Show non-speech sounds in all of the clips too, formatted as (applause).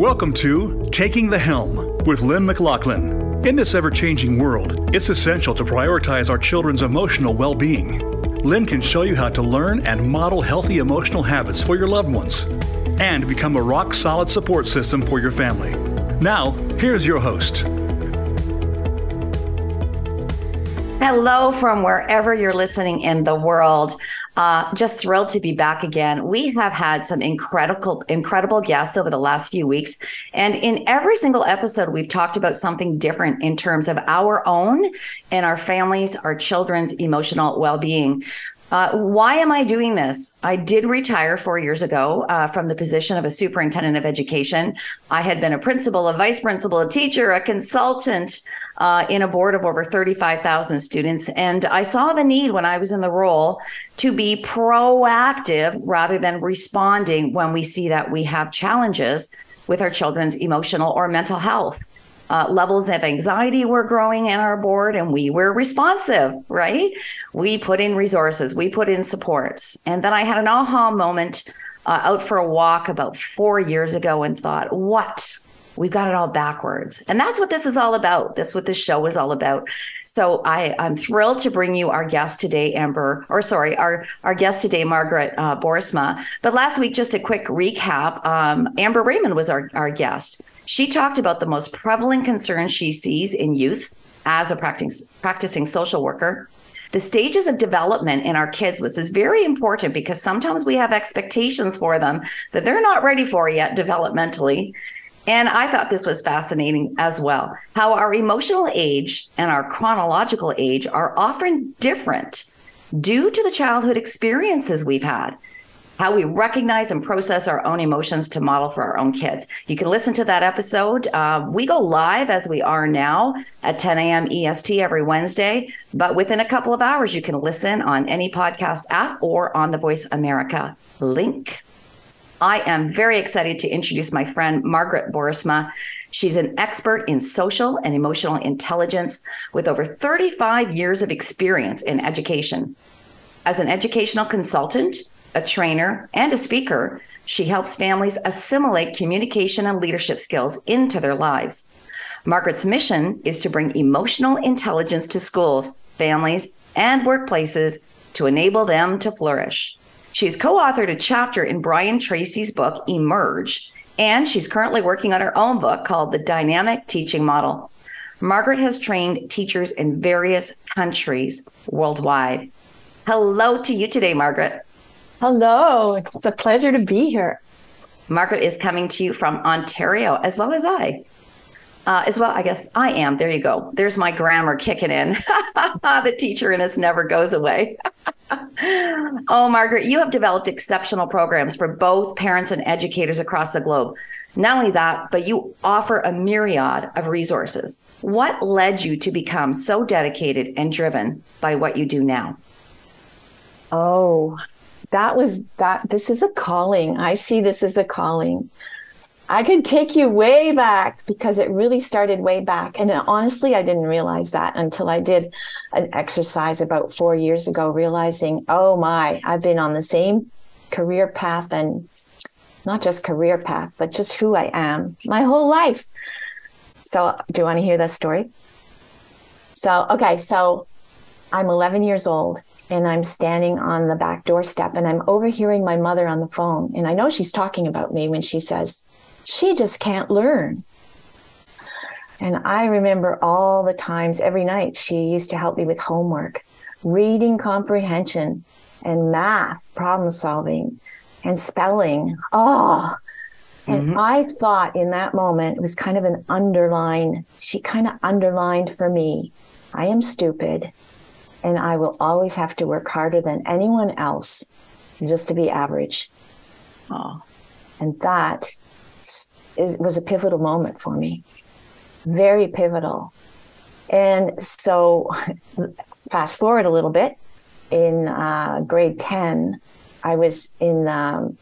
Welcome to Taking the Helm with Lynn McLaughlin. In this ever changing world, it's essential to prioritize our children's emotional well being. Lynn can show you how to learn and model healthy emotional habits for your loved ones and become a rock solid support system for your family. Now, here's your host. Hello from wherever you're listening in the world. Uh, just thrilled to be back again. We have had some incredible, incredible guests over the last few weeks. And in every single episode, we've talked about something different in terms of our own and our families, our children's emotional well being. Uh, why am I doing this? I did retire four years ago uh, from the position of a superintendent of education. I had been a principal, a vice principal, a teacher, a consultant, uh, in a board of over 35,000 students. And I saw the need when I was in the role to be proactive rather than responding when we see that we have challenges with our children's emotional or mental health. Uh, levels of anxiety were growing in our board and we were responsive, right? We put in resources, we put in supports. And then I had an aha moment uh, out for a walk about four years ago and thought, what we've got it all backwards. And that's what this is all about. That's what this show is all about. So I, I'm thrilled to bring you our guest today, Amber, or sorry, our, our guest today, Margaret uh, Boersma. But last week, just a quick recap um, Amber Raymond was our, our guest. She talked about the most prevalent concerns she sees in youth as a practicing, practicing social worker the stages of development in our kids was is very important because sometimes we have expectations for them that they're not ready for yet developmentally and I thought this was fascinating as well how our emotional age and our chronological age are often different due to the childhood experiences we've had. How we recognize and process our own emotions to model for our own kids. You can listen to that episode. Uh, we go live as we are now at 10 a.m. EST every Wednesday, but within a couple of hours, you can listen on any podcast app or on the Voice America link. I am very excited to introduce my friend Margaret Boersma. She's an expert in social and emotional intelligence with over 35 years of experience in education. As an educational consultant, a trainer, and a speaker, she helps families assimilate communication and leadership skills into their lives. Margaret's mission is to bring emotional intelligence to schools, families, and workplaces to enable them to flourish. She's co authored a chapter in Brian Tracy's book, Emerge, and she's currently working on her own book called The Dynamic Teaching Model. Margaret has trained teachers in various countries worldwide. Hello to you today, Margaret. Hello. It's a pleasure to be here. Margaret is coming to you from Ontario, as well as I. Uh, as well, I guess I am. There you go. There's my grammar kicking in. (laughs) the teacher in us never goes away. (laughs) oh, Margaret, you have developed exceptional programs for both parents and educators across the globe. Not only that, but you offer a myriad of resources. What led you to become so dedicated and driven by what you do now? Oh, that was that. This is a calling. I see this as a calling. I can take you way back because it really started way back. And honestly, I didn't realize that until I did an exercise about four years ago, realizing, oh my, I've been on the same career path and not just career path, but just who I am my whole life. So, do you want to hear that story? So, okay, so I'm 11 years old and I'm standing on the back doorstep and I'm overhearing my mother on the phone. And I know she's talking about me when she says, she just can't learn. And I remember all the times every night she used to help me with homework, reading comprehension, and math, problem solving, and spelling. Oh, and mm-hmm. I thought in that moment it was kind of an underline. She kind of underlined for me I am stupid and I will always have to work harder than anyone else just to be average. Oh, and that is, was a pivotal moment for me, very pivotal. And so, fast forward a little bit, in uh, grade ten, I was in. Um,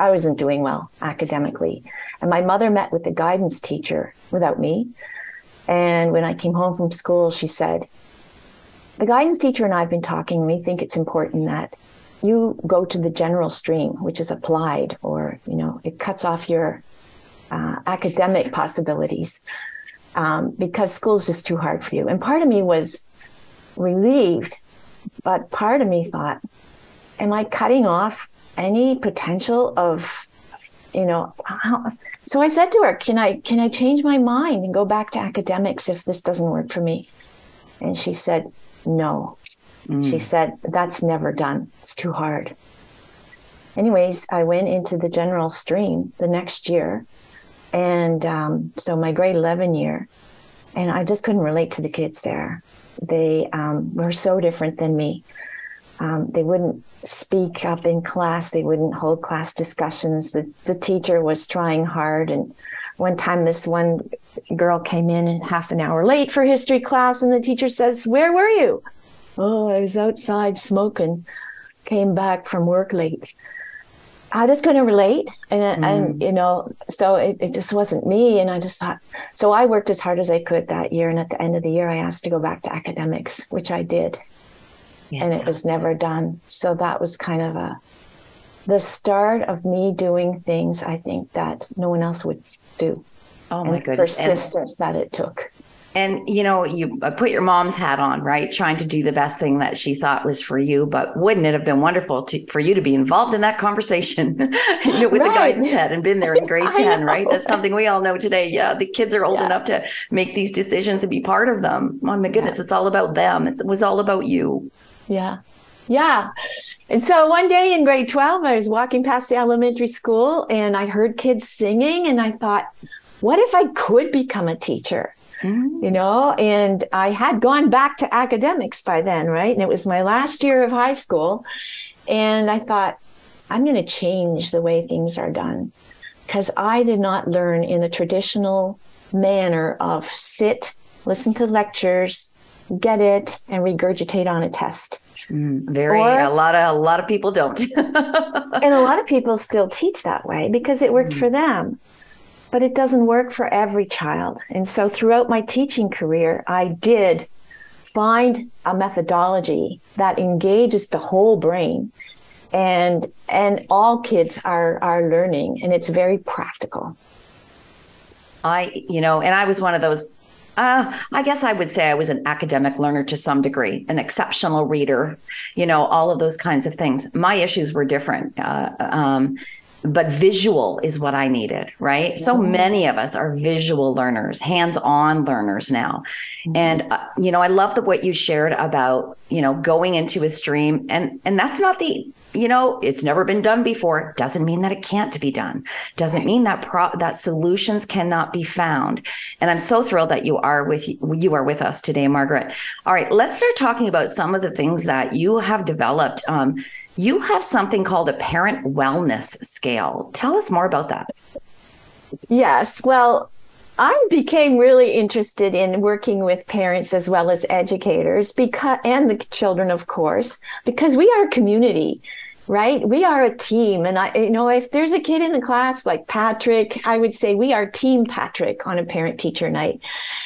I wasn't doing well academically, and my mother met with the guidance teacher without me. And when I came home from school, she said, "The guidance teacher and I have been talking. We think it's important that." you go to the general stream which is applied or you know it cuts off your uh, academic possibilities um, because school's just too hard for you. And part of me was relieved, but part of me thought, am I cutting off any potential of, you know, how? so I said to her, can I, can I change my mind and go back to academics if this doesn't work for me? And she said, no. Mm. She said, that's never done. It's too hard. Anyways, I went into the general stream the next year. And um, so my grade 11 year, and I just couldn't relate to the kids there. They um, were so different than me. Um, they wouldn't speak up in class. They wouldn't hold class discussions. The, the teacher was trying hard. And one time, this one girl came in half an hour late for history class, and the teacher says, Where were you? Oh, I was outside smoking. Came back from work late. I just couldn't relate. And, mm. and you know, so it, it just wasn't me. And I just thought, so I worked as hard as I could that year. And at the end of the year, I asked to go back to academics, which I did and it was never done. So that was kind of a the start of me doing things I think that no one else would do. Oh my goodness. Persistence and, that it took. And you know, you uh, put your mom's hat on, right? Trying to do the best thing that she thought was for you. But wouldn't it have been wonderful to, for you to be involved in that conversation (laughs) know, with right. the guidance head and been there in (laughs) grade 10, right? That's something we all know today. Yeah, the kids are old yeah. enough to make these decisions and be part of them. Oh my goodness, yeah. it's all about them. It's, it was all about you. Yeah. Yeah. And so one day in grade 12, I was walking past the elementary school and I heard kids singing and I thought, what if I could become a teacher? Mm-hmm. You know, and I had gone back to academics by then, right? And it was my last year of high school. And I thought, I'm going to change the way things are done because I did not learn in the traditional manner of sit, listen to lectures, get it, and regurgitate on a test. Mm, very or, a lot of a lot of people don't. (laughs) and a lot of people still teach that way because it worked mm. for them. But it doesn't work for every child. And so throughout my teaching career, I did find a methodology that engages the whole brain and and all kids are are learning and it's very practical. I, you know, and I was one of those uh, I guess I would say I was an academic learner to some degree, an exceptional reader, you know, all of those kinds of things. My issues were different. Uh, um, but visual is what I needed, right? Mm-hmm. So many of us are visual learners, hands-on learners now. Mm-hmm. And uh, you know, I love the what you shared about, you know, going into a stream and and that's not the you know, it's never been done before. Doesn't mean that it can't be done. Doesn't mean that pro- that solutions cannot be found. And I'm so thrilled that you are with you are with us today, Margaret. All right, let's start talking about some of the things that you have developed. Um, you have something called a parent wellness scale. Tell us more about that. Yes. Well, I became really interested in working with parents as well as educators because and the children of course because we are a community right we are a team and i you know if there's a kid in the class like patrick i would say we are team patrick on a parent teacher night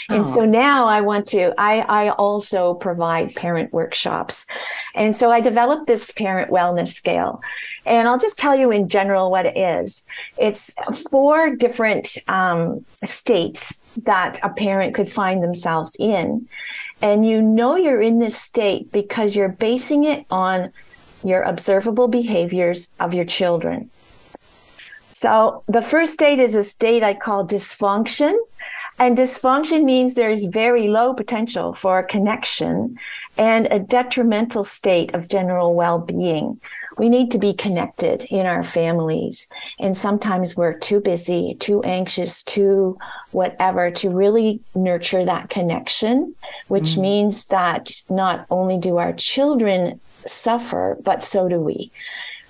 and oh. so oh. now i want to i i also provide parent workshops and so i developed this parent wellness scale and I'll just tell you in general what it is. It's four different um, states that a parent could find themselves in. And you know you're in this state because you're basing it on your observable behaviors of your children. So the first state is a state I call dysfunction. And dysfunction means there is very low potential for connection and a detrimental state of general well being we need to be connected in our families. And sometimes we're too busy, too anxious, too whatever to really nurture that connection, which mm-hmm. means that not only do our children suffer, but so do we.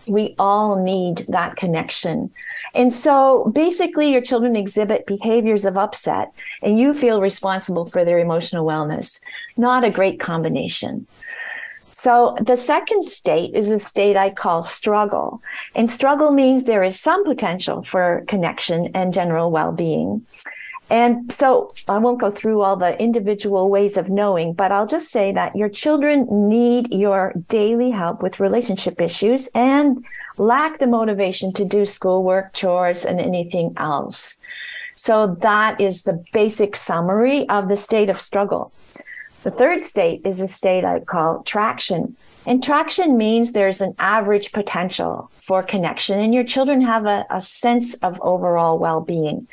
We all need that connection. And so basically, your children exhibit behaviors of upset, and you feel responsible for their emotional wellness. Not a great combination. So the second state is a state I call struggle. And struggle means there is some potential for connection and general well-being. And so I won't go through all the individual ways of knowing, but I'll just say that your children need your daily help with relationship issues and lack the motivation to do schoolwork, chores, and anything else. So that is the basic summary of the state of struggle. The third state is a state I call traction. And traction means there's an average potential for connection, and your children have a, a sense of overall well being.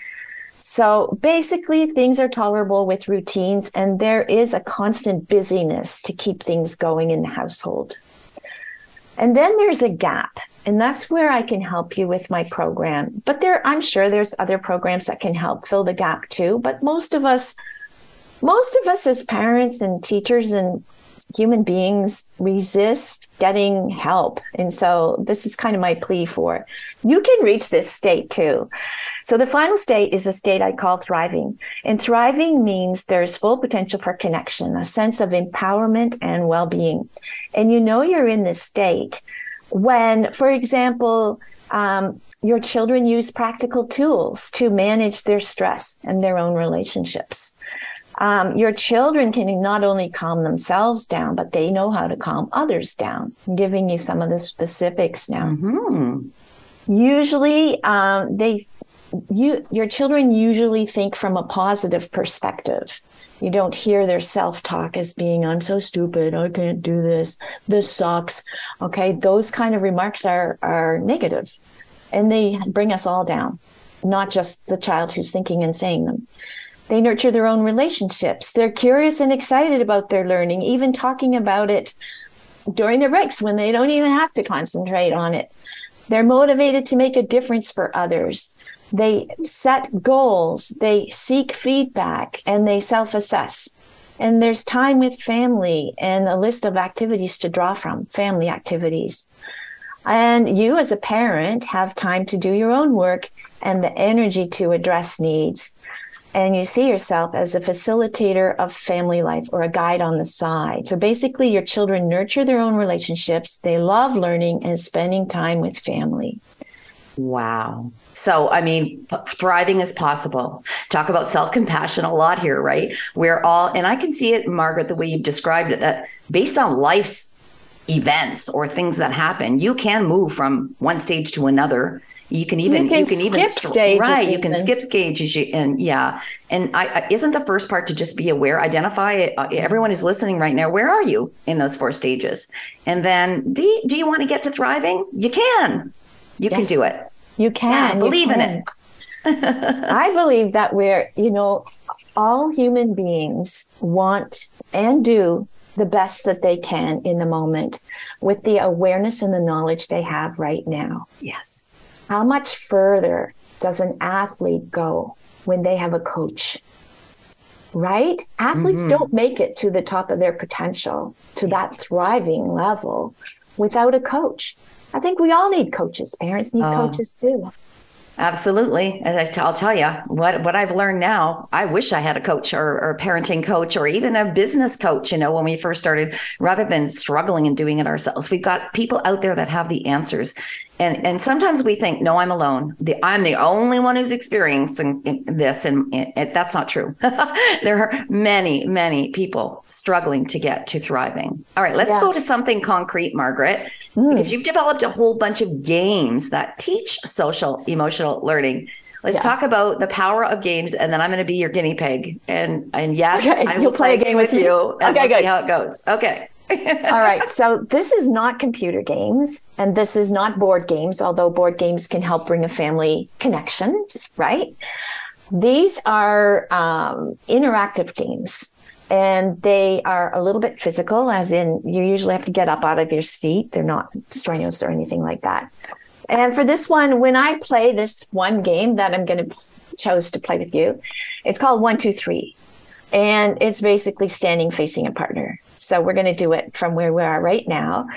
So basically, things are tolerable with routines, and there is a constant busyness to keep things going in the household. And then there's a gap, and that's where I can help you with my program. But there, I'm sure there's other programs that can help fill the gap too. But most of us, most of us as parents and teachers and human beings resist getting help. And so this is kind of my plea for. You can reach this state too. So the final state is a state I call thriving. And thriving means there's full potential for connection, a sense of empowerment and well-being. And you know you're in this state when, for example, um, your children use practical tools to manage their stress and their own relationships um, your children can not only calm themselves down, but they know how to calm others down. I'm giving you some of the specifics now. Mm-hmm. Usually, um, they you your children usually think from a positive perspective. You don't hear their self-talk as being "I'm so stupid, I can't do this, this sucks." Okay, those kind of remarks are are negative, and they bring us all down, not just the child who's thinking and saying them. They nurture their own relationships. They're curious and excited about their learning, even talking about it during their breaks when they don't even have to concentrate on it. They're motivated to make a difference for others. They set goals, they seek feedback, and they self assess. And there's time with family and a list of activities to draw from, family activities. And you, as a parent, have time to do your own work and the energy to address needs and you see yourself as a facilitator of family life or a guide on the side. So basically, your children nurture their own relationships. They love learning and spending time with family. Wow. So, I mean, thriving is possible. Talk about self compassion a lot here, right? We're all, and I can see it, Margaret, the way you've described it, that based on life's events or things that happen, you can move from one stage to another you can even you can, you can even stage right. You can skip stages. And yeah, and I, I, isn't the first part to just be aware, identify it. Uh, everyone is listening right now. Where are you in those four stages? And then, do you, do you want to get to thriving? You can. You yes, can do it. You can. Yeah, believe can. in it. I believe that we're, you know, all human beings want and do the best that they can in the moment with the awareness and the knowledge they have right now. Yes. How much further does an athlete go when they have a coach? Right? Athletes mm-hmm. don't make it to the top of their potential, to that thriving level without a coach. I think we all need coaches. Parents need oh. coaches too. Absolutely. I'll tell you what, what I've learned now. I wish I had a coach or, or, a parenting coach or even a business coach, you know, when we first started, rather than struggling and doing it ourselves. We've got people out there that have the answers and and sometimes we think no i'm alone the, i'm the only one who's experiencing this and it, it, that's not true (laughs) there are many many people struggling to get to thriving all right let's yeah. go to something concrete margaret mm. because you've developed a whole bunch of games that teach social emotional learning Let's yeah. talk about the power of games, and then I'm going to be your guinea pig. And and yes, okay. I will You'll play, play a game with you. you and okay, good. See how it goes. Okay. (laughs) All right. So this is not computer games and this is not board games, although board games can help bring a family connections, right? These are um, interactive games and they are a little bit physical, as in you usually have to get up out of your seat. They're not strenuous or anything like that. And for this one, when I play this one game that I'm going to chose to play with you, it's called one, two, three. And it's basically standing facing a partner. So we're going to do it from where we are right now.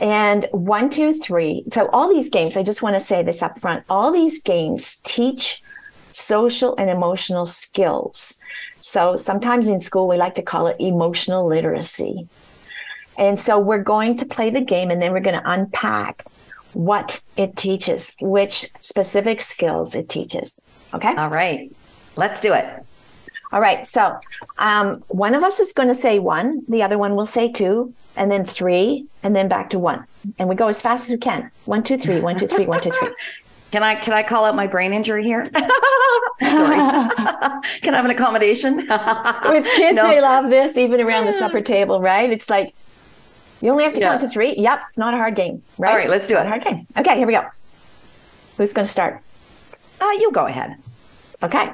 And one, two, three. So all these games, I just want to say this up front. All these games teach social and emotional skills. So sometimes in school, we like to call it emotional literacy. And so we're going to play the game and then we're going to unpack what it teaches, which specific skills it teaches. Okay. All right. Let's do it. All right. So um, one of us is going to say one, the other one will say two, and then three, and then back to one. And we go as fast as we can. One, two, three, one, two, three, one, two, three. (laughs) Can I can I call out my brain injury here? (laughs) Sorry. (laughs) can I have an accommodation? With kids, no. they love this, even around the supper table, right? It's like you only have to yeah. count to three. Yep, it's not a hard game, right? All right, let's do it. hard game. Okay, here we go. Who's going to start? Uh, you go ahead. Okay.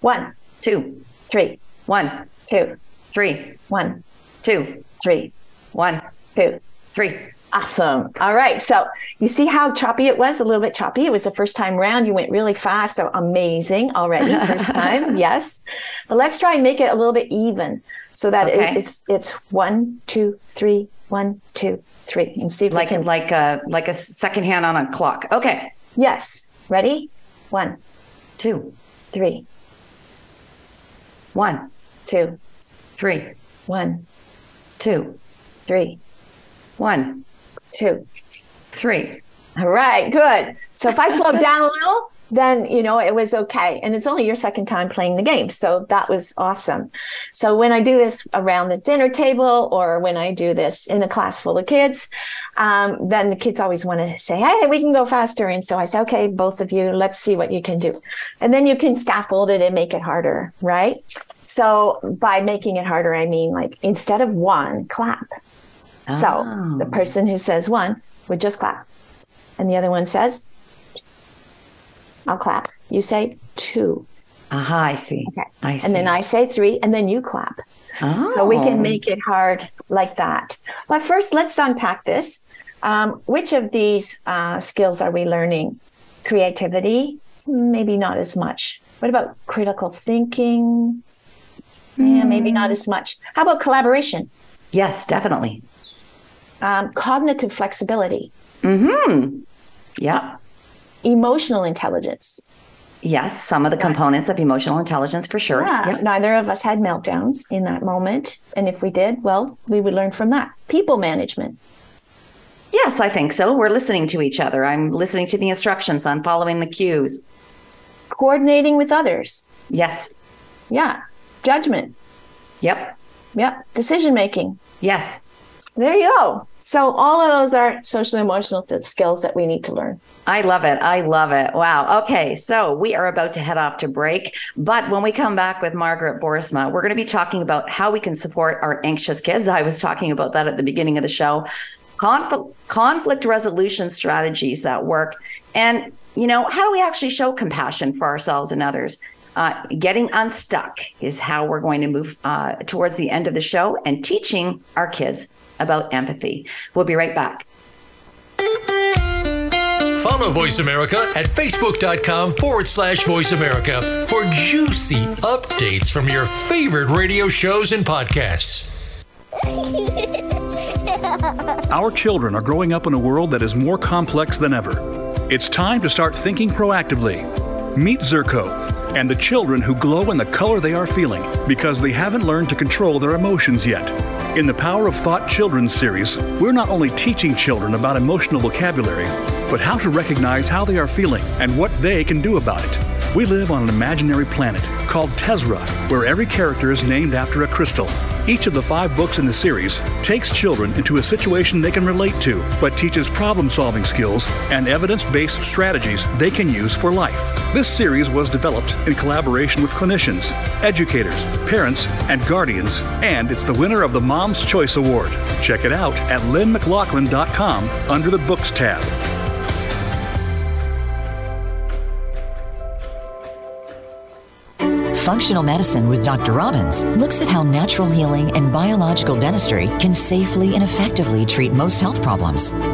One, two, three, one, two, three, one, two, three, one, two, three. Awesome. All right. So you see how choppy it was? A little bit choppy. It was the first time round. You went really fast. So amazing already. First (laughs) time. yes. But let's try and make it a little bit even so that okay. it, it's it's one, two, three, one, two, three, and see if like can... like a like a second hand on a clock. Okay. Yes. Ready? One, two, three, one, two, three, one, two, three, one. Two, three. All right, good. So if I slow down a little, then you know it was okay. And it's only your second time playing the game. So that was awesome. So when i do this around the dinner table or when i do this in a class full of kids um, then the kids always want to say hey we can go faster. And so i say okay both of you let's see what you can do. And then you can scaffold it and make it harder right? So by making it harder i mean like instead of one clap. So the oh. person who says one would just clap. And the other one says, I'll clap. You say two. Aha, uh-huh, I see. Okay. I see. And then I say three, and then you clap. Oh. So we can oh. make it hard like that. But first, let's unpack this. Um, which of these uh, skills are we learning? Creativity? Maybe not as much. What about critical thinking? Mm. Yeah, maybe not hmm. as much. How about collaboration? Yes, definitely um, cognitive flexibility. Hmm. Yeah. Emotional intelligence. Yes, some of the components of emotional intelligence for sure. Yeah. Yep. Neither of us had meltdowns in that moment. And if we did, well, we would learn from that. People management. Yes, I think so. We're listening to each other. I'm listening to the instructions. I'm following the cues. Coordinating with others. Yes. Yeah. Judgment. Yep. Yep. Decision making. Yes. There you go. So all of those are social emotional skills that we need to learn. I love it. I love it. Wow. Okay. So we are about to head off to break. But when we come back with Margaret Boersma, we're going to be talking about how we can support our anxious kids. I was talking about that at the beginning of the show. Conflict, conflict resolution strategies that work. And, you know, how do we actually show compassion for ourselves and others? Uh, getting unstuck is how we're going to move uh, towards the end of the show and teaching our kids about empathy. We'll be right back. Follow Voice America at facebook.com forward slash voice America for juicy updates from your favorite radio shows and podcasts. (laughs) Our children are growing up in a world that is more complex than ever. It's time to start thinking proactively. Meet Zerko and the children who glow in the color they are feeling because they haven't learned to control their emotions yet. In the Power of Thought Children's series, we're not only teaching children about emotional vocabulary, but how to recognize how they are feeling and what they can do about it. We live on an imaginary planet called Tezra, where every character is named after a crystal. Each of the five books in the series takes children into a situation they can relate to, but teaches problem solving skills and evidence based strategies they can use for life. This series was developed in collaboration with clinicians, educators, parents, and guardians, and it's the winner of the Mom's Choice Award. Check it out at lynnemclaughlin.com under the Books tab. Functional Medicine with Dr. Robbins looks at how natural healing and biological dentistry can safely and effectively treat most health problems.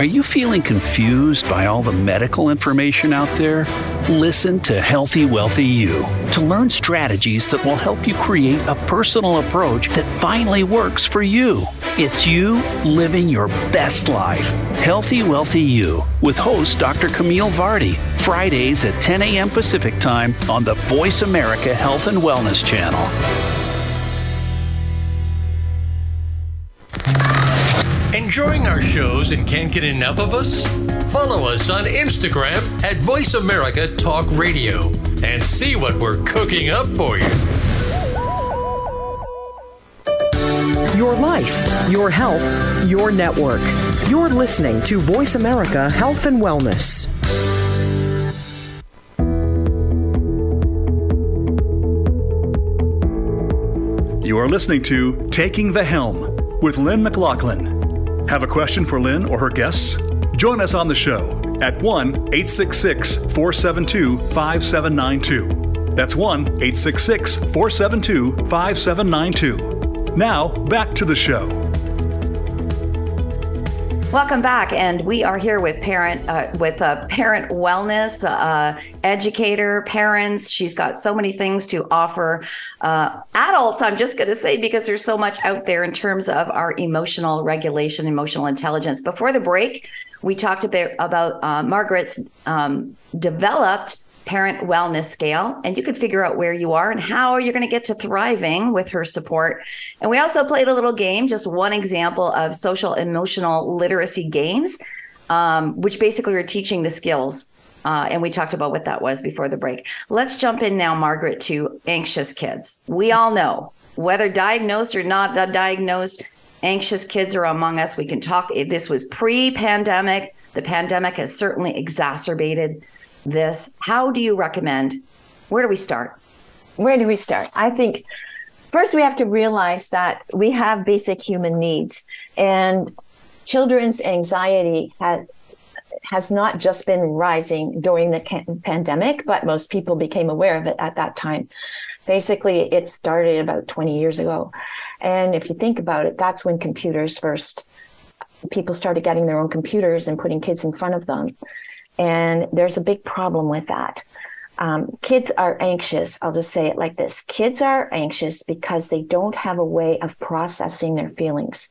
Are you feeling confused by all the medical information out there? Listen to Healthy Wealthy You to learn strategies that will help you create a personal approach that finally works for you. It's you living your best life. Healthy Wealthy You with host Dr. Camille Vardy, Fridays at 10 a.m. Pacific Time on the Voice America Health and Wellness Channel. Enjoying our shows and can't get enough of us? Follow us on Instagram at Voice America Talk Radio and see what we're cooking up for you. Your life, your health, your network. You're listening to Voice America Health and Wellness. You are listening to Taking the Helm with Lynn McLaughlin. Have a question for Lynn or her guests? Join us on the show at 1 866 472 5792. That's 1 866 472 5792. Now, back to the show. Welcome back, and we are here with parent uh, with a parent wellness uh, educator, parents. She's got so many things to offer uh, adults. I'm just going to say because there's so much out there in terms of our emotional regulation, emotional intelligence. Before the break, we talked a bit about uh, Margaret's um, developed parent wellness scale and you can figure out where you are and how you're going to get to thriving with her support. And we also played a little game just one example of social emotional literacy games um, which basically are teaching the skills uh, and we talked about what that was before the break. Let's jump in now margaret to anxious kids. We all know whether diagnosed or not diagnosed anxious kids are among us. We can talk this was pre-pandemic. The pandemic has certainly exacerbated this. How do you recommend? Where do we start? Where do we start? I think first we have to realize that we have basic human needs and children's anxiety has has not just been rising during the pandemic, but most people became aware of it at that time. Basically, it started about 20 years ago. And if you think about it, that's when computers first, people started getting their own computers and putting kids in front of them. And there's a big problem with that. Um, kids are anxious. I'll just say it like this kids are anxious because they don't have a way of processing their feelings.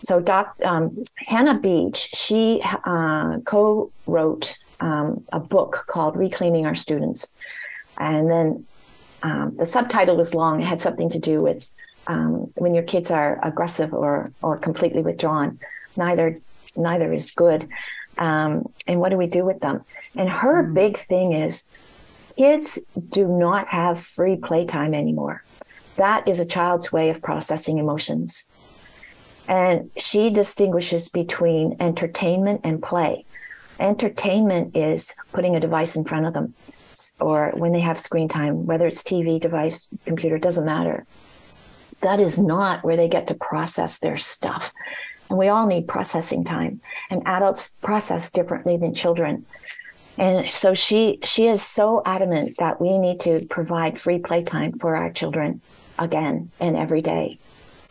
So, Doc, um, Hannah Beach, she uh, co wrote um, a book called Reclaiming Our Students. And then um, the subtitle was long, it had something to do with um, when your kids are aggressive or, or completely withdrawn. Neither, neither is good. Um, and what do we do with them? And her mm. big thing is kids do not have free playtime anymore. That is a child's way of processing emotions. And she distinguishes between entertainment and play. Entertainment is putting a device in front of them or when they have screen time, whether it's TV, device, computer, doesn't matter. That is not where they get to process their stuff. And we all need processing time. And adults process differently than children. And so she she is so adamant that we need to provide free playtime for our children again and every day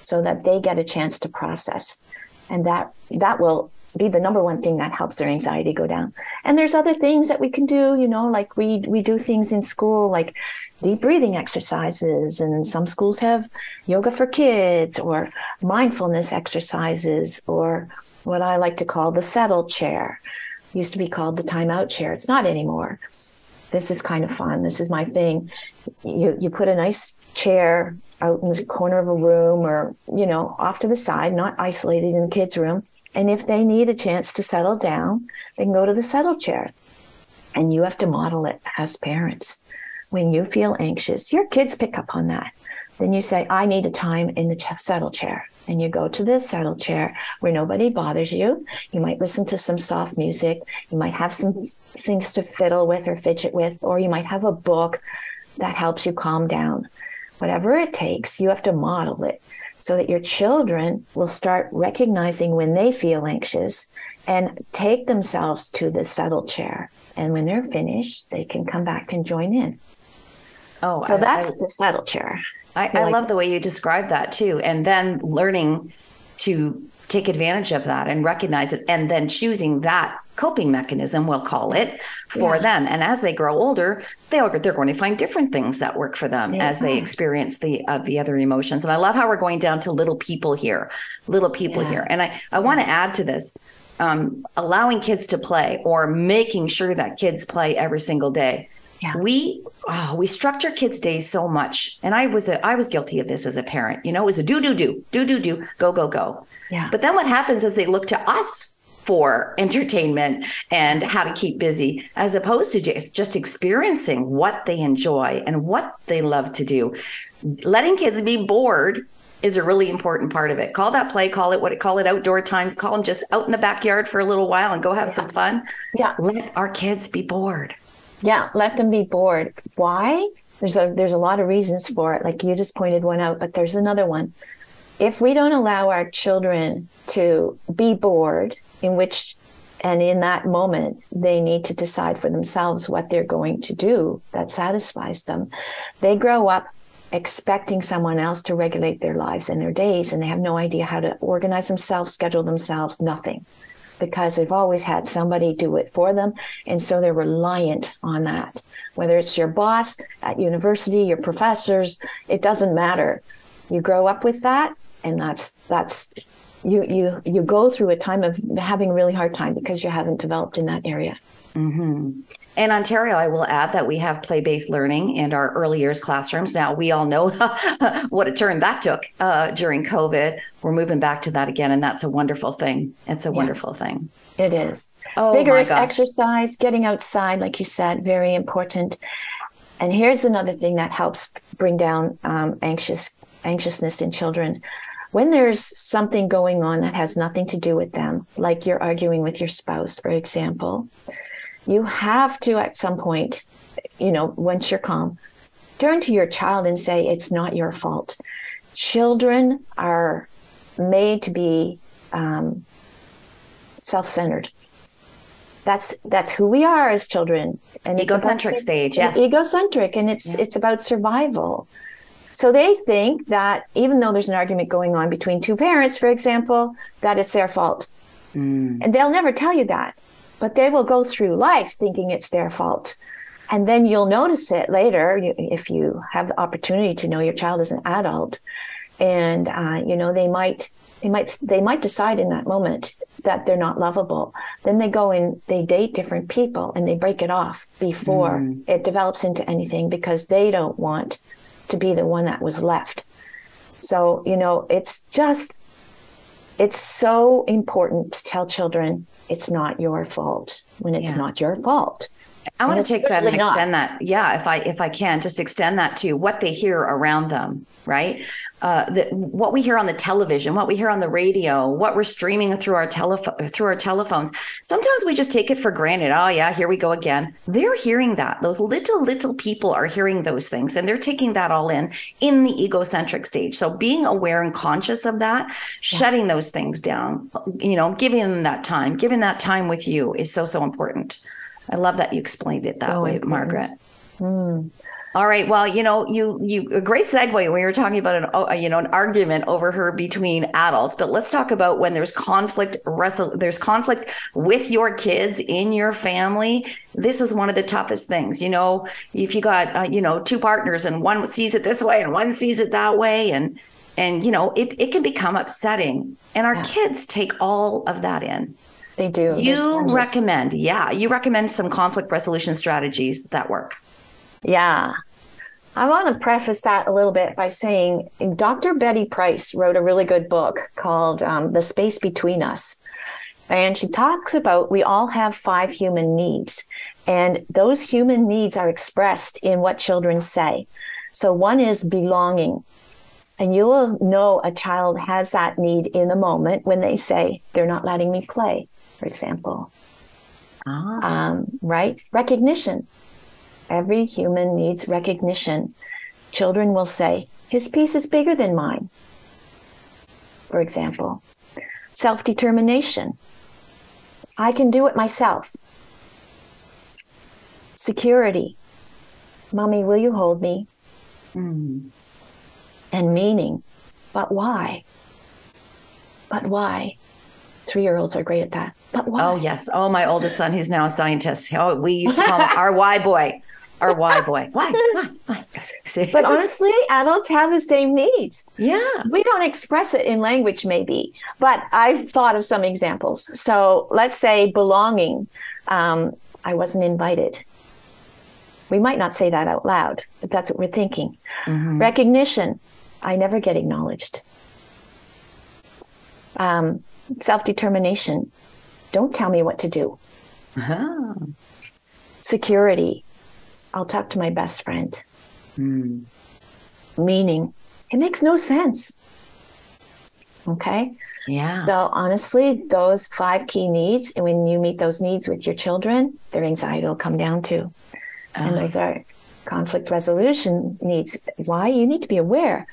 so that they get a chance to process. And that that will be the number one thing that helps their anxiety go down. And there's other things that we can do, you know, like we we do things in school like deep breathing exercises and some schools have yoga for kids or mindfulness exercises or what I like to call the settle chair. Used to be called the timeout chair. It's not anymore. This is kind of fun. This is my thing. You you put a nice chair out in the corner of a room or, you know, off to the side, not isolated in the kids' room and if they need a chance to settle down, they can go to the settle chair. And you have to model it as parents. When you feel anxious, your kids pick up on that. Then you say, I need a time in the settle chair. And you go to the settle chair where nobody bothers you. You might listen to some soft music. You might have some things to fiddle with or fidget with, or you might have a book that helps you calm down. Whatever it takes, you have to model it so that your children will start recognizing when they feel anxious and take themselves to the settle chair. And when they're finished, they can come back and join in. Oh, so I, that's I, the settle chair. I, I like love the way you describe that too. And then learning to take advantage of that and recognize it and then choosing that coping mechanism we'll call it for yeah. them. And as they grow older they'll they're going to find different things that work for them yeah. as they experience the uh, the other emotions. And i love how we're going down to little people here little people yeah. here and i i want to add to this um, allowing kids to play or making sure that kids play every single day. Yeah. we oh, we structure kids days so much. And i was a, i was guilty of this as a parent. You know it was a do do do do do do go go go. Yeah. But then what happens is they look to us for entertainment and how to keep busy as opposed to just, just experiencing what they enjoy and what they love to do letting kids be bored is a really important part of it. Call that play, call it what it call it outdoor time, call them just out in the backyard for a little while and go have yeah. some fun. Yeah. Let our kids be bored. Yeah, let them be bored. Why? There's a there's a lot of reasons for it. Like you just pointed one out, but there's another one. If we don't allow our children to be bored, in which and in that moment they need to decide for themselves what they're going to do that satisfies them, they grow up expecting someone else to regulate their lives and their days and they have no idea how to organize themselves, schedule themselves, nothing because they've always had somebody do it for them. And so they're reliant on that. Whether it's your boss at university, your professors, it doesn't matter. You grow up with that and that's that's you you you go through a time of having a really hard time because you haven't developed in that area. Mm-hmm. In Ontario, I will add that we have play based learning in our early years classrooms. Now, we all know (laughs) what a turn that took uh, during COVID. We're moving back to that again, and that's a wonderful thing. It's a yeah. wonderful thing. It is. Oh, Vigorous exercise, getting outside, like you said, very important. And here's another thing that helps bring down um, anxious anxiousness in children. When there's something going on that has nothing to do with them, like you're arguing with your spouse, for example, you have to at some point, you know, once you're calm, turn to your child and say, it's not your fault. Children are made to be um, self-centered. That's that's who we are as children. And egocentric stage, yes. Egocentric, and it's yeah. it's about survival. So they think that even though there's an argument going on between two parents, for example, that it's their fault. Mm. And they'll never tell you that but they will go through life thinking it's their fault. And then you'll notice it later if you have the opportunity to know your child as an adult. And, uh, you know, they might, they might, they might decide in that moment that they're not lovable. Then they go and they date different people and they break it off before mm. it develops into anything because they don't want to be the one that was left. So, you know, it's just it's so important to tell children it's not your fault when it's yeah. not your fault. I want to take that and extend not. that. Yeah, if I if I can, just extend that to what they hear around them, right? uh, the, what we hear on the television, what we hear on the radio, what we're streaming through our telephone through our telephones. Sometimes we just take it for granted. Oh yeah, here we go again. They're hearing that. Those little little people are hearing those things, and they're taking that all in in the egocentric stage. So being aware and conscious of that, yeah. shutting those things down, you know, giving them that time, giving that time with you is so so important. I love that you explained it that so way. Margaret. Mm. All right. Well, you know, you you a great segue when you were talking about an uh, you know an argument over her between adults, but let's talk about when there's conflict wrestle there's conflict with your kids in your family. This is one of the toughest things. You know, if you got uh, you know two partners and one sees it this way and one sees it that way, and and you know it it can become upsetting, and our yeah. kids take all of that in. They do. You recommend, yeah, you recommend some conflict resolution strategies that work. Yeah. I want to preface that a little bit by saying Dr. Betty Price wrote a really good book called um, The Space Between Us. And she talks about we all have five human needs, and those human needs are expressed in what children say. So one is belonging. And you will know a child has that need in the moment when they say, they're not letting me play, for example. Ah. Um, right? Recognition. Every human needs recognition. Children will say, his piece is bigger than mine. For example, self determination. I can do it myself. Security. Mommy, will you hold me? Mm. And meaning. But why? But why? Three year olds are great at that. But why? Oh, yes. Oh, my oldest son, who's now a scientist. Oh, we used to call him our why boy. Our why boy. Why? Why? Why? (laughs) But honestly, adults have the same needs. yeah. We don't express it in language, maybe, but I've thought of some examples. So let's say belonging. Um, I wasn't invited. We might not say that out loud, but that's what we're thinking. Recognition. I never get acknowledged. Um, Self determination. Don't tell me what to do. Uh-huh. Security. I'll talk to my best friend. Meaning. It makes no sense. Okay. Yeah. So honestly, those five key needs, and when you meet those needs with your children, their anxiety will come down too. and those are conflict resolution needs. Why? You need to be aware.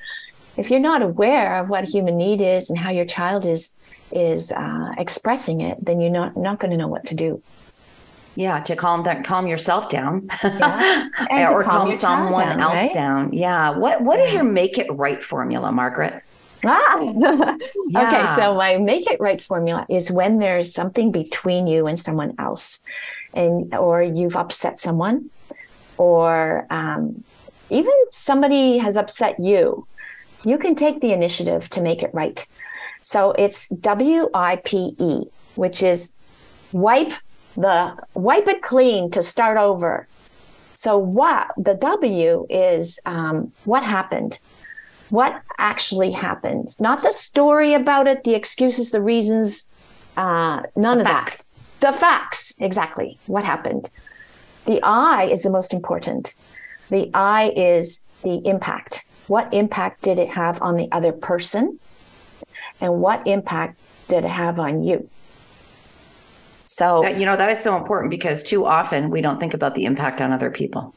If you're not aware of what a human need is and how your child is is uh, expressing it, then you're not not going to know what to do. Yeah, to calm down, calm yourself down, Yeah. (laughs) Or calm calm someone down, else right? down. Yeah. What What is your make it right formula, Margaret? Ah. (laughs) Yeah. Okay, so my make it right formula is when there's something between you and someone else, and or you've upset someone, or um, even somebody has upset you, you can take the initiative to make it right. So it's W I P E, which is wipe the wipe it clean to start over. So what the W is um, what happened? What actually happened? Not the story about it the excuses the reasons uh, none The of facts. that the facts exactly what happened. The i is the most important. The i is the impact. What impact did it have on the other person and what impact did it have on you so you know that is so important because too often we don't think about the impact on other people,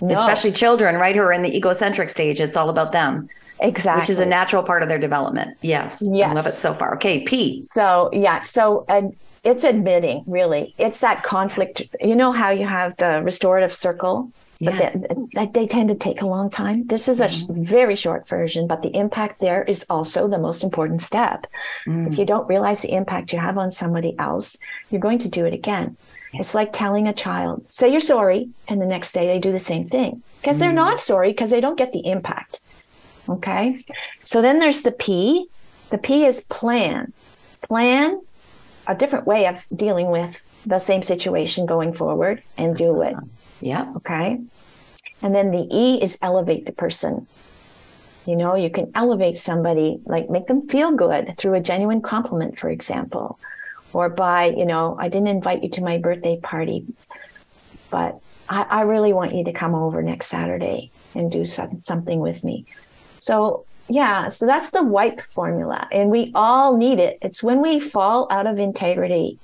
no, especially children, right? Who are in the egocentric stage. It's all about them, exactly which is a natural part of their development. Yes. I Yes. love it so far. Okay. P. So yeah, so uh, it's admitting really, it's that conflict. You know how you have the restorative circle, but Yes. they, they, tend to take a long time. This is a sh- mm-hmm. very short version, but the impact there is also the most important step. If you mm. don't realize the impact you have on somebody else, you're going to do it again. It's like telling a child, say you're sorry, and the next day they do the same thing because they're not mm. sorry because they don't get the impact. Okay. So then there's the P. The P is plan. Plan a different way of dealing with the same situation going forward and do it. Uh-huh. Yeah. Okay. And then the E is elevate the person. You know, you can elevate somebody, like make them feel good through a genuine compliment, for example, or by, you know, I didn't invite you to my birthday party, but I, I really want you to come over next Saturday and do some, something with me. So, yeah, so that's the wipe formula, and we all need it. It's when we fall out of integrity.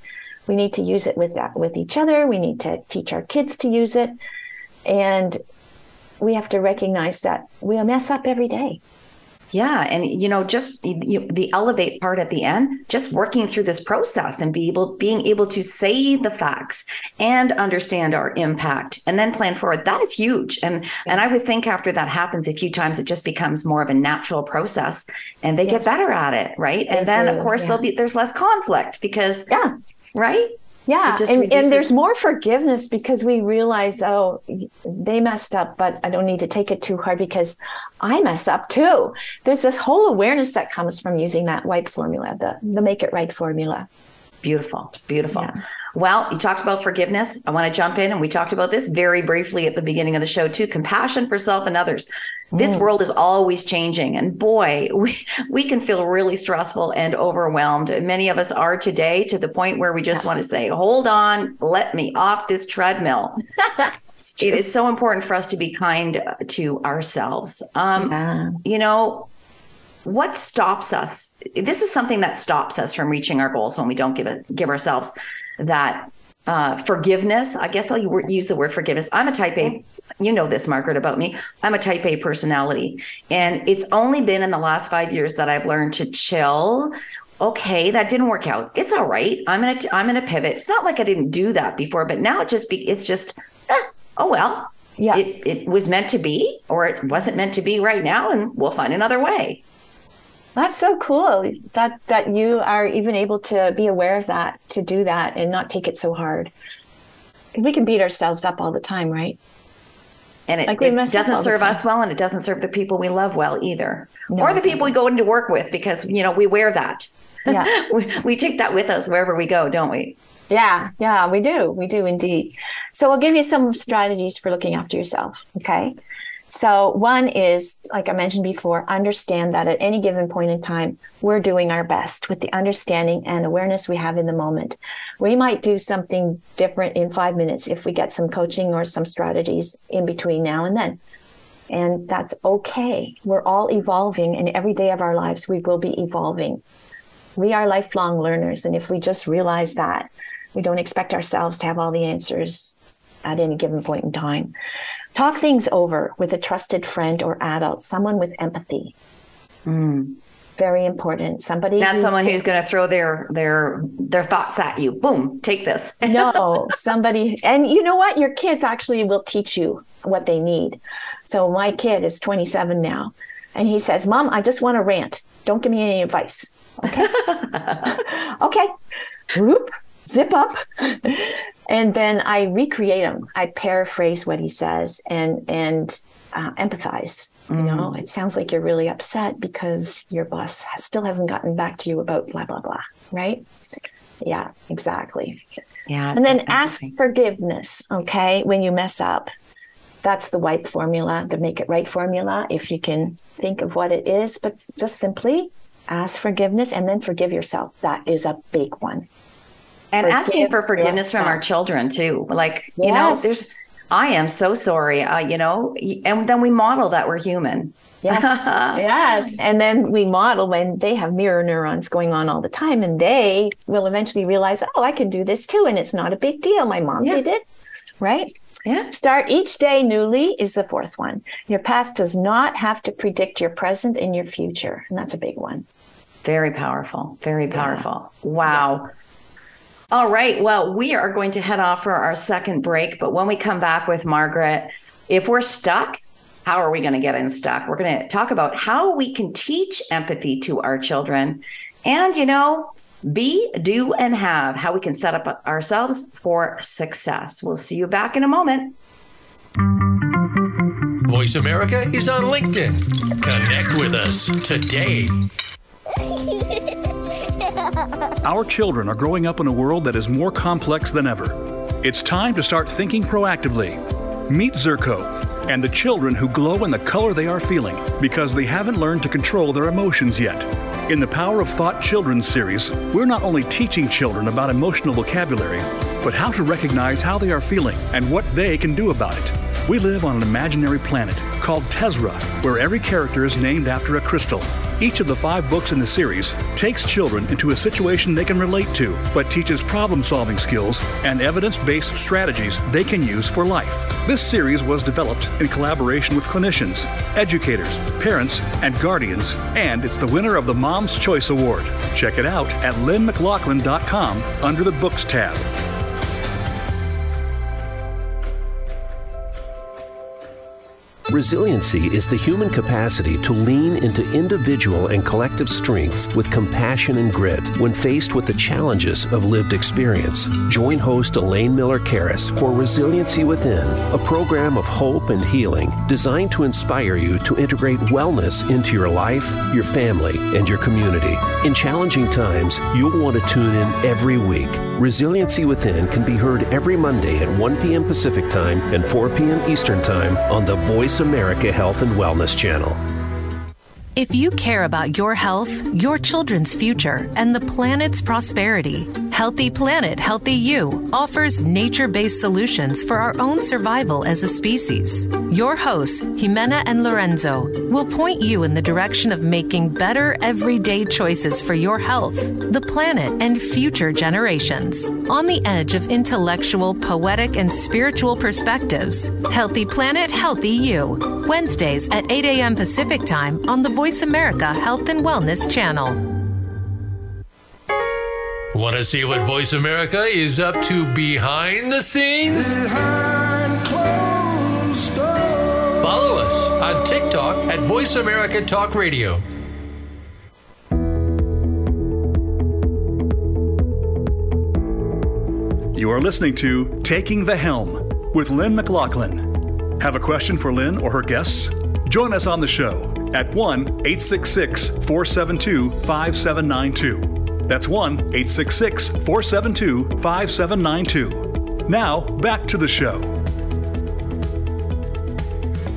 We need to use it with that with each other. We need to teach our kids to use it, and we have to recognize that we'll mess up every day. Yeah, and you know, just you, the elevate part at the end, just working through this process and be able, being able to say the facts and understand our impact, and then plan forward. That is huge. And and I would think after that happens a few times, it just becomes more of a natural process, and they Yes. get better at it, right? They and then do, of course yeah. there'll be there's less conflict because Yeah, right. yeah, and, reduces- and there's more forgiveness because we realize, oh, they messed up, but I don't need to take it too hard because I mess up too. There's this whole awareness that comes from using that wipe formula, the the make it right formula. Beautiful, beautiful. Yeah. Well, you talked about forgiveness. I want to jump in and we talked about this very briefly at the beginning of the show too. Compassion for self and others. This Mm. world is always changing, and boy, we we can feel really stressful and overwhelmed. Many of us are today to the point where we just want to say, "Hold on, let me off this treadmill." (laughs) it is so important for us to be kind to ourselves. Um, Yeah. you know, what stops us? This is something that stops us from reaching our goals when we don't give it, give ourselves that uh, forgiveness. I guess I'll use the word forgiveness. I'm a type A. You know this, Margaret, about me. I'm a type A personality, and it's only been in the last five years that I've learned to chill. Okay, that didn't work out. It's all right. I'm gonna I'm gonna pivot. It's not like I didn't do that before, but now it just be it's just eh, oh well. Yeah. It it was meant to be, or it wasn't meant to be right now, and we'll find another way. That's so cool that that you are even able to be aware of that, to do that and not take it so hard. We can beat ourselves up all the time, right? And it, Like it mess up all doesn't serve us well and it doesn't serve the people we love well either. No, or the people we go into work with because, you know, we wear that. Yeah. (laughs) we, we take that with us wherever we go, don't we? Yeah, yeah, we do. We do indeed. So I'll give you some strategies for looking after yourself. Okay. So one is, like I mentioned before, understand that at any given point in time, we're doing our best with the understanding and awareness we have in the moment. We might do something different in five minutes if we get some coaching or some strategies in between now and then. And that's okay. We're all evolving and every day of our lives, we will be evolving we are lifelong learners. And if we just realize that, we don't expect ourselves to have all the answers at any given point in time. Talk things over with a trusted friend or adult, someone with empathy. Mm. Very important. Somebody Not who- someone who's going to throw their their their thoughts at you. Boom, take this. (laughs) no, somebody, and you know what? Your kids actually will teach you what they need. So my kid is 27 now, and he says, Mom, I just want to rant. Don't give me any advice. Okay. (laughs) okay. Whoop, zip up. And then I recreate him. I paraphrase what he says and, and, uh, empathize. You know, it sounds like you're really upset because your boss still hasn't gotten back to you about blah, blah, blah. Right? Yeah, exactly. Yeah. And then ask forgiveness, okay, when you mess up. That's the wipe formula, the make it right formula, if you can think of what it is, but just simply ask forgiveness and then forgive yourself. That is a big one. And asking for forgiveness from our children too. Like, you know, there's I am so sorry, uh, you know, and then we model that we're human. Yes. (laughs) yes. And then we model when they have mirror neurons going on all the time and they will eventually realize, oh, I can do this too. And it's not a big deal. My mom Yeah. did it. Right? Yeah. Start each day newly is the fourth one. Your past does not have to predict your present and your future. And that's a big one. Very powerful. Very powerful. Wow. All right. Well, we are going to head off for our second break. But when we come back with Margaret, if we're stuck, how are we going to get unstuck? We're going to talk about how we can teach empathy to our children and, you know, be, do, and have, how we can set up ourselves for success. We'll see you back in a moment. Voice America is on LinkedIn. Connect with us today. (laughs) Our children are growing up in a world that is more complex than ever. It's time to start thinking proactively. Meet Zirco and the children who glow in the color they are feeling because they haven't learned to control their emotions yet. In the Power of Thought Children's series, we're not only teaching children about emotional vocabulary, but how to recognize how they are feeling and what they can do about it. We live on an imaginary planet called Tezra, where every character is named after a crystal. Each of the five books in the series takes children into a situation they can relate to, but teaches problem solving skills and evidence based strategies they can use for life. This series was developed in collaboration with clinicians, educators, parents, and guardians, and it's the winner of the Mom's Choice Award. Check it out at lynnmclaughlin.com under the Books tab. Resiliency is the human capacity to lean into individual and collective strengths with compassion and grit when faced with the challenges of lived experience. Join host Elaine Miller Karas for Resiliency Within, a program of hope and healing designed to inspire you to integrate wellness into your life, your family, and your community. In challenging times, you'll want to tune in every week. Resiliency Within can be heard every Monday at 1 p.m. Pacific Time and 4 p.m. Eastern Time on the Voice America Health and Wellness Channel. If you care about your health, your children's future, and the planet's prosperity, Healthy Planet, Healthy You offers nature based solutions for our own survival as a species. Your hosts, Jimena and Lorenzo, will point you in the direction of making better everyday choices for your health, the planet, and future generations. On the edge of intellectual, poetic, and spiritual perspectives, Healthy Planet, Healthy You, Wednesdays at 8 a.m. Pacific Time on the Voice America Health and Wellness Channel. Want to see what Voice America is up to behind the scenes? Behind closed doors. Follow us on TikTok at Voice America Talk Radio. You are listening to Taking the Helm with Lynn McLaughlin. Have a question for Lynn or her guests? Join us on the show at 1 866 472 5792 that's 1 866 472 5792. Now, back to the show.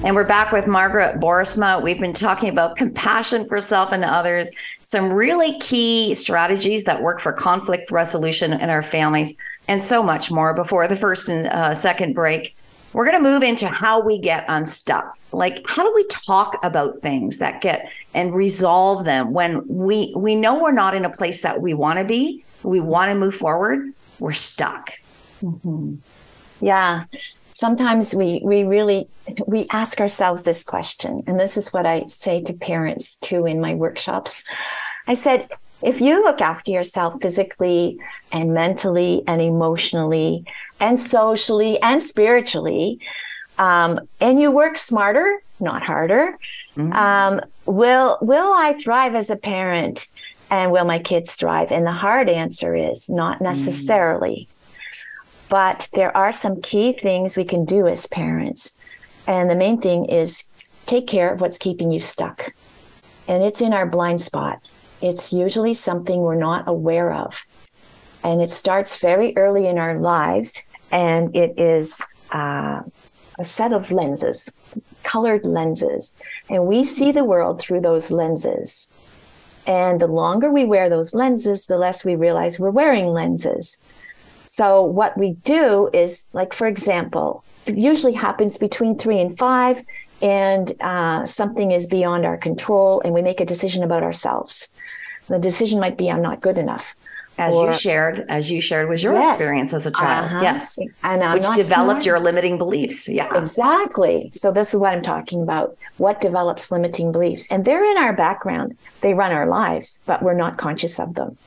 And we're back with Margaret Boersma. We've been talking about compassion for self and others, some really key strategies that work for conflict resolution in our families, and so much more. Before the first and uh, second break, we're going to move into how we get unstuck. Like, how do we talk about things that get and resolve them when we we know we're not in a place that we want to be, we want to move forward, we're stuck. Mm-hmm. Yeah sometimes we we really we ask ourselves this question and this is what i say to parents too in my workshops i said if you look after yourself physically and mentally and emotionally and socially and spiritually um, and you work smarter not harder mm-hmm. um, will will i thrive as a parent and will my kids thrive and the hard answer is not mm. necessarily mm-hmm but there are some key things we can do as parents. And the main thing is take care of what's keeping you stuck. And it's in our blind spot. It's usually something we're not aware of. And it starts very early in our lives. And it is uh, a set of lenses, colored lenses. And we see the world through those lenses. And the longer we wear those lenses, the less we realize we're wearing lenses. So what we do is, like for example, it usually happens between three and five, and uh, something is beyond our control, and we make a decision about ourselves. The decision might be, "I'm not good enough." As or, you shared, as you shared, was your yes. experience as a child, uh-huh. yes, and I'm which developed smart. your limiting beliefs. Yeah, exactly. So this is what I'm talking about. What develops limiting beliefs, and they're in our background. They run our lives, but we're not conscious of them.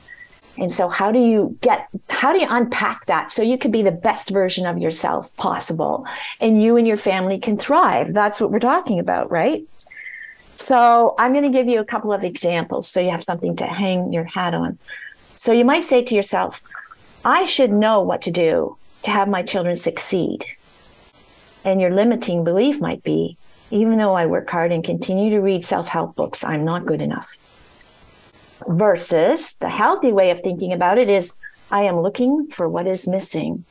And so how do you get, how do you unpack that so you can be the best version of yourself possible and you and your family can thrive? That's what we're talking about, right? So I'm going to give you a couple of examples so you have something to hang your hat on. So you might say to yourself, I should know what to do to have my children succeed. And your limiting belief might be, even though I work hard and continue to read self help books, I'm not good enough versus the healthy way of thinking about it is I am looking for what is missing.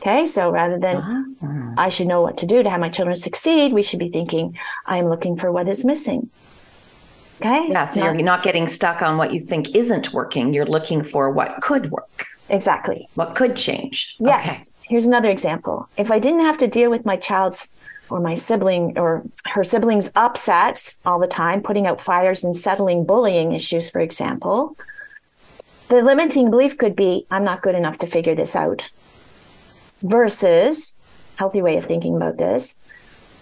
Okay, so rather than uh-huh. I should know what to do to have my children succeed, we should be thinking I am looking for what is missing. Okay. Yeah, so not, you're not getting stuck on what you think isn't working. You're looking for what could work. Exactly. What could change. Yes. Okay. Here's another example. If I didn't have to deal with my child's or my sibling or her siblings upsets all the time, putting out fires and settling bullying issues, for example, the limiting belief could be, I'm not good enough to figure this out. Versus, healthy way of thinking about this,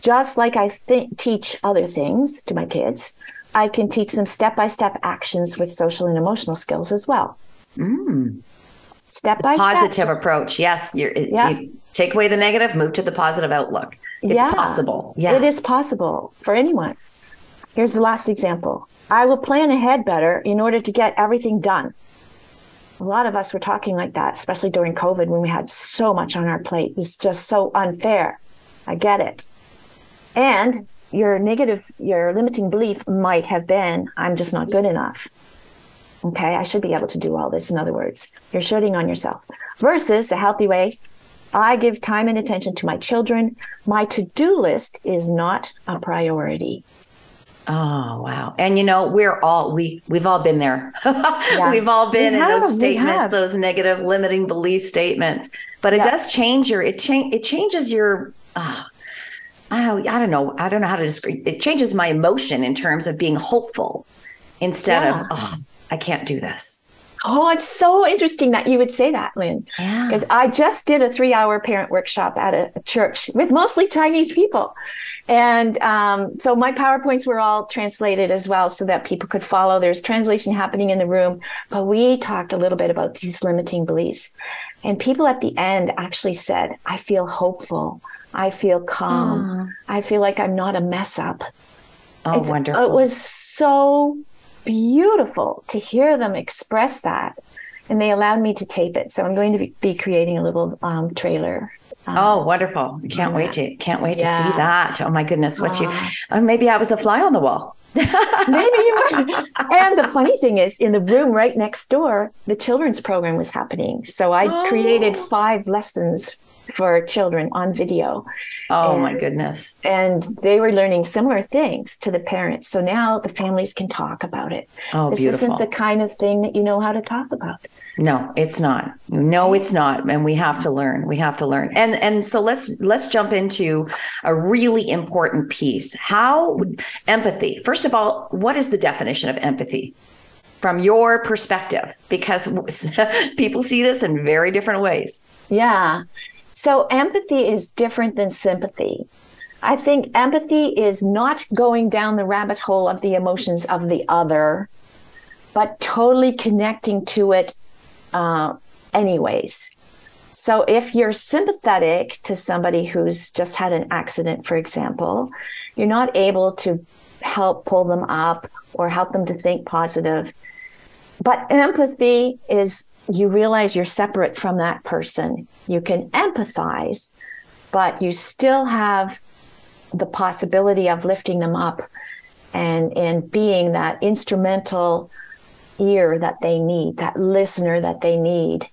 just like I th- teach other things to my kids, I can teach them step by step actions with social and emotional skills as well. Mm. Step by positive step. Positive approach. Yes. You're, yeah. You take away the negative, move to the positive outlook. It's yeah, possible. Yeah. It is possible for anyone. Here's the last example. I will plan ahead better in order to get everything done. A lot of us were talking like that, especially during COVID when we had so much on our plate. It was just so unfair. I get it. And your negative, your limiting belief might have been, I'm just not good enough. Okay, I should be able to do all this. In other words, you're shooting on yourself. Versus a healthy way I give time and attention to my children. My to do list is not a priority. Oh wow! And you know we're all we we've all been there. (laughs) yeah. We've all been we in have, those statements, those negative limiting belief statements. But it yeah. does change your it change it changes your. Uh, I, I don't know. I don't know how to describe. It changes my emotion in terms of being hopeful instead yeah. of oh, I can't do this. Oh, it's so interesting that you would say that, Lynn. Because yeah. I just did a three hour parent workshop at a, a church with mostly Chinese people. And um, so my PowerPoints were all translated as well so that people could follow. There's translation happening in the room. But we talked a little bit about these limiting beliefs. And people at the end actually said, I feel hopeful. I feel calm. I feel like I'm not a mess up. Oh, it's, wonderful. It was so beautiful to hear them express that. and they allowed me to tape it. So I'm going to be, creating a little um, trailer. Um, oh, wonderful! Can't yeah. wait to can't wait to see that. Oh my goodness, what you? Oh, maybe I was a fly on the wall. (laughs) Maybe you might. And the funny thing is, in the room right next door, the children's program was happening. So I created Oh. five lessons for children on video. Oh my goodness. And they were learning similar things to the parents. So now the families can talk about it. Oh, this beautiful. isn't the kind of thing that you know how to talk about. No, it's not. No, it's not. And we have to learn. We have to learn. And and so let's let's jump into a really important piece. How empathy. First of all, what is the definition of empathy? From your perspective, because (laughs) people see this in very different ways. Yeah. So empathy is different than sympathy. I think empathy is not going down the rabbit hole of the emotions of the other, but totally connecting to it uh, anyways. So if you're sympathetic to somebody who's just had an accident, for example, you're not able to help pull them up or help them to think positive. But empathy is you realize you're separate from that person. You can empathize, but you still have the possibility of lifting them up and and being that instrumental ear that they need, that listener that they need.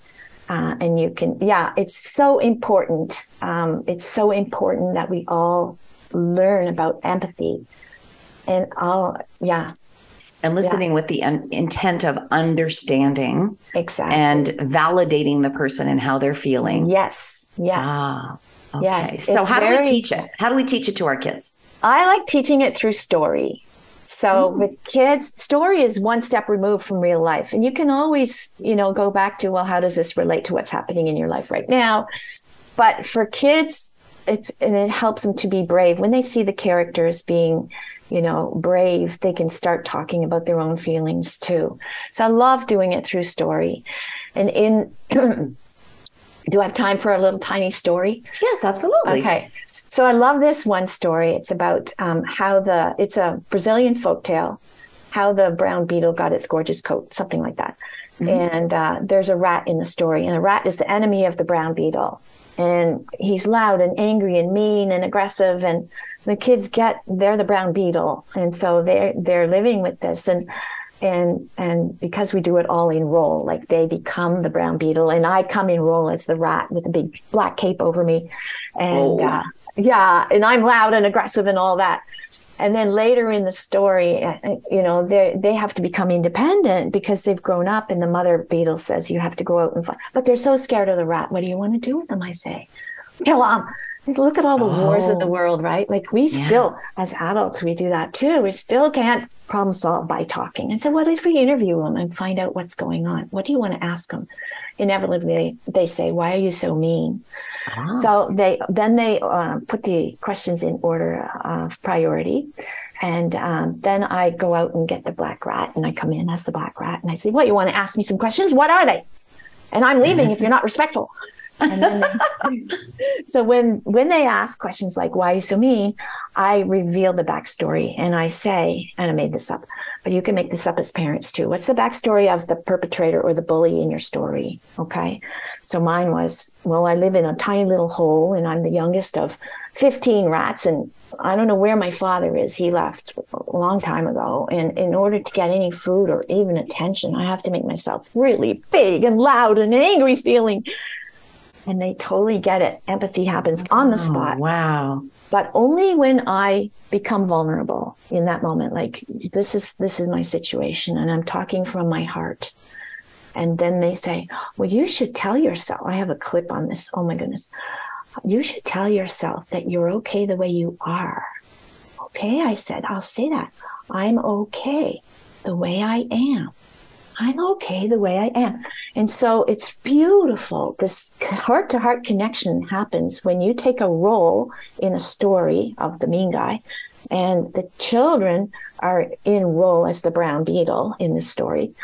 Uh, and you can, yeah, it's so important. Um, it's so important that we all learn about empathy. And all, yeah, And listening with the un- intent of understanding exactly. and validating the person and how they're feeling. yes, yes. Ah, okay. Yes, So it's how do we teach it? How do we teach it to our kids? I like teaching it through story. So mm. with kids, story is one step removed from real life. And you can always, you know, go back to, well, how does this relate to what's happening in your life right now? But for kids, it's and it helps them to be brave. When they see the characters being, you know, brave, they can start talking about their own feelings too. So I love doing it through story. And in (clears throat) do I have time for a little tiny story? Yes, absolutely. Okay. So I love this one story. It's about um, how the it's a Brazilian folktale, how the brown beetle got its gorgeous coat, something like that. And uh, there's a rat in the story, and the rat is the enemy of the brown beetle, and he's loud and angry and mean and aggressive, and the kids get they're the brown beetle, and so they're they're living with this and. And and because we do it all in role, like they become the brown beetle, and I come in role as the rat with a big black cape over me, and Oh. uh, yeah, and I'm loud and aggressive and all that. And then later in the story, uh, uh, you know, they they have to become independent because they've grown up, and the mother beetle says you have to go out and find. But they're so scared of the rat. What do you want to do with them? I say, kill them. Look at all the wars in the Oh. world, right? Like we Yeah. still, as adults, we do that too. We still can't problem solve by talking. I said, what if we interview them and find out what's going on? What do you want to ask them? Inevitably, they say, "Why are you so mean?" So they then they uh, put the questions in order of priority, and um, then I go out and get the black rat, and I come in as the black rat, and I say, "What you want to ask me some questions? What are they?" And I'm leaving if you're not (laughs) respectful. And then they, (laughs) so when when they ask questions like "Why are you so mean?" I reveal the backstory, and I say, and I made this up, but you can make this up as parents too. What's the backstory of the perpetrator or the bully in your story? Okay. So mine was, well, I live in a tiny little hole and I'm the youngest of 15 rats. And I don't know where my father is. He left a long time ago. And in order to get any food or even attention, I have to make myself really big and loud and angry feeling. And they totally get it. Empathy happens on the oh, spot. Oh, wow. but only when i become vulnerable in that moment. Like this is this is my situation and i'm talking from my heart. And then they say well you should tell yourself i have a clip on this. Oh my goodness. You should tell yourself that you're okay the way you are. Okay i said i'll say that. I'm okay the way i am I'm okay the way I am. And so it's beautiful. This heart to heart connection happens when you take a role in a story of the mean guy, and the children are in role as the brown beetle in the story.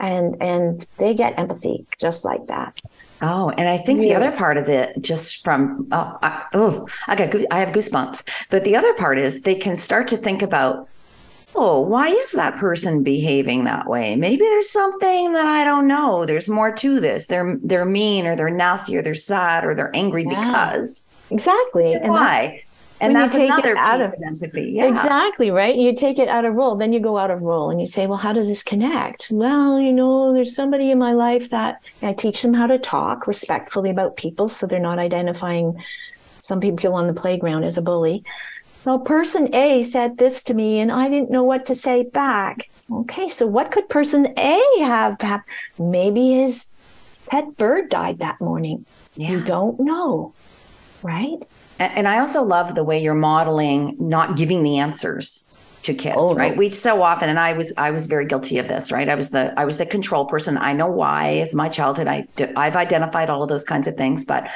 And and they get empathy just like that. Oh, and I think the other part of it, just from oh, I, oh, I got I have goosebumps. But the other part is they can start to think about oh, why is that person behaving that way? Maybe there's something that I don't know. There's more to this. They're they're mean or they're nasty or they're sad or they're angry yeah. because exactly. And why? And that's another out of empathy. Yeah. Exactly, right? You take it out of role, then you go out of role and you say, well, how does this connect? Well, you know, there's somebody in my life that I teach them how to talk respectfully about people so they're not identifying some people on the playground as a bully. Well, person A said this to me and I didn't know what to say back. Okay, so what could person A have? have maybe his pet bird died that morning. Yeah. You don't know, right? And, and I also love the way you're modeling not giving the answers to kids oh, right we so often and i was i was very guilty of this right i was the i was the control person i know why as my childhood i i've identified all of those kinds of things but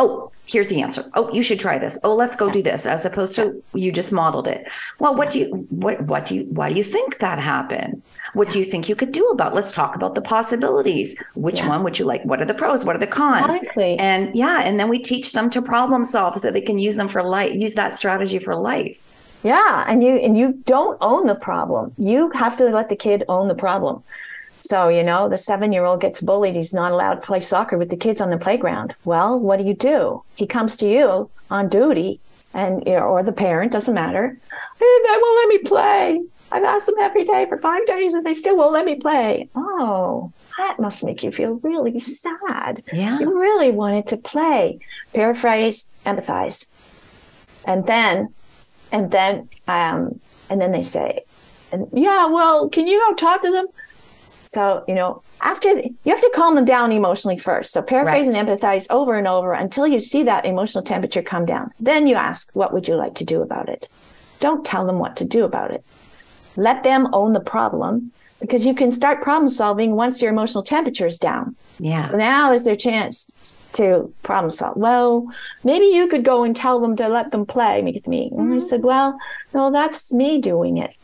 oh, here's the answer. Oh, you should try this. Oh, let's go do this, as opposed to you just modeled it. Well, what do you what what do you why do you think that happened? What do you think you could do about? Let's talk about the possibilities. Which yeah. one would you like? What are the pros? What are the cons? Exactly. And yeah, and then we teach them to problem solve so they can use them for life, use that strategy for life. Yeah, and you and you don't own the problem. You have to let the kid own the problem. So, you know, the seven year old gets bullied. He's not allowed to play soccer with the kids on the playground. Well, what do you do? He comes to you on duty and, or the parent, doesn't matter. They won't let me play. I've asked them every day for five days and they still won't let me play. Oh, that must make you feel really sad. Yeah. You really wanted to play. Paraphrase, empathize. And then, and then, um, and then they say, and yeah, well, can you go talk to them? So, you know, after you have to calm them down emotionally first. So paraphrase right. and empathize over and over until you see that emotional temperature come down. Then you ask, what would you like to do about it? Don't tell them what to do about it. Let them own the problem because you can start problem solving once your emotional temperature is down. Yeah. So now is their chance to problem solve. Well, maybe you could go and tell them to let them play with me. And mm-hmm. I said, well, no, that's me doing it.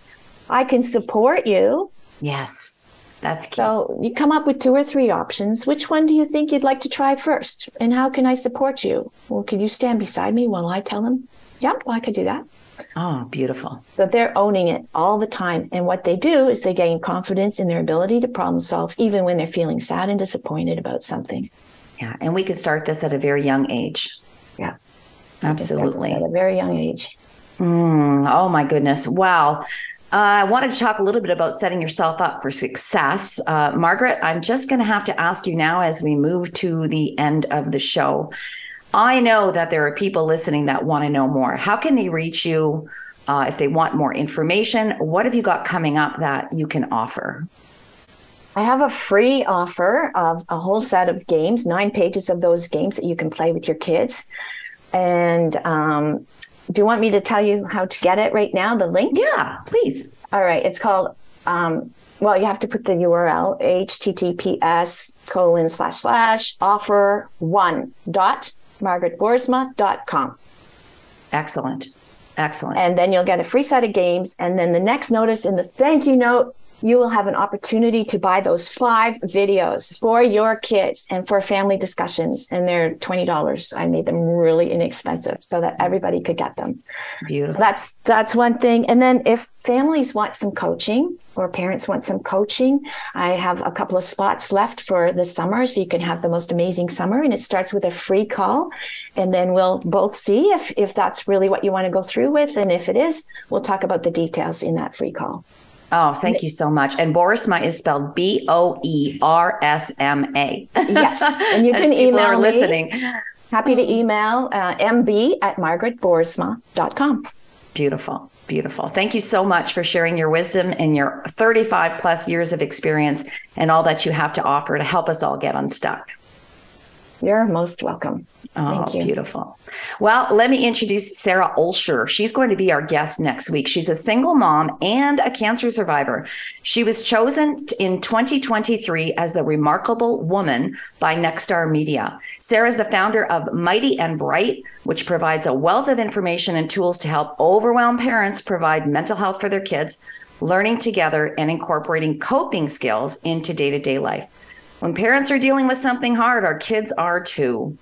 I can support you. Yes that's key. So you come up with two or three options. Which one do you think you'd like to try first? And how can I support you? Well, can you stand beside me while I tell them? Yep, well, I could do that. Oh, beautiful. So they're owning it all the time. And what they do is they gain confidence in their ability to problem solve, even when they're feeling sad and disappointed about something. Yeah. And we could start this at a very young age. Yeah. Absolutely. At a very young age. Mm, oh, my goodness. Wow. I wanted to talk a little bit about setting yourself up for success. Uh, Margaret, I'm just going to have to ask you now as we move to the end of the show. I know that there are people listening that want to know more. How can they reach you uh, if they want more information? What have you got coming up that you can offer? I have a free offer of a whole set of games, nine pages of those games that you can play with your kids. And um, do you want me to tell you how to get it right now? The link? Yeah, please. All right. It's called, um, well, you have to put the URL https colon slash slash offer one dot margaretboersma.com. Excellent. Excellent. And then you'll get a free set of games. And then the next notice in the thank you note you will have an opportunity to buy those five videos for your kids and for family discussions. And they're $20. I made them really inexpensive so that everybody could get them. Beautiful. So that's, that's one thing. And then if families want some coaching or parents want some coaching, I have a couple of spots left for the summer. So you can have the most amazing summer. And it starts with a free call. And then we'll both see if, if that's really what you want to go through with. And if it is, we'll talk about the details in that free call. Oh, thank you so much. And Boersma is spelled B O E R S M A. Yes. And you (laughs) can email me. listening. Happy to email uh, mb at margaretboersma.com. Beautiful. Beautiful. Thank you so much for sharing your wisdom and your 35 plus years of experience and all that you have to offer to help us all get unstuck. You're most welcome. Oh, you. beautiful. Well, let me introduce Sarah Olsher. She's going to be our guest next week. She's a single mom and a cancer survivor. She was chosen in 2023 as the remarkable woman by Nexstar Media. Sarah is the founder of Mighty and Bright, which provides a wealth of information and tools to help overwhelmed parents provide mental health for their kids, learning together, and incorporating coping skills into day to day life. When parents are dealing with something hard, our kids are too.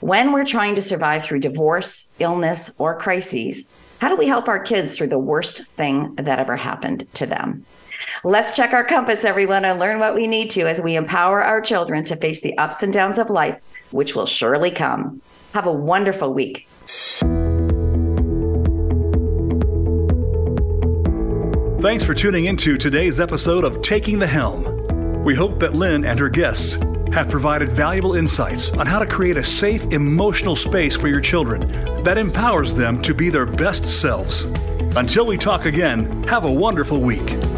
When we're trying to survive through divorce, illness, or crises, How do we help our kids through the worst thing that ever happened to them? Let's check our compass, everyone, and learn what we need to as we empower our children to face the ups and downs of life, which will surely come. Have a wonderful week. Thanks for tuning into today's episode of Taking the Helm. We hope that Lynn and her guests have provided valuable insights on how to create a safe emotional space for your children that empowers them to be their best selves. Until we talk again, have a wonderful week.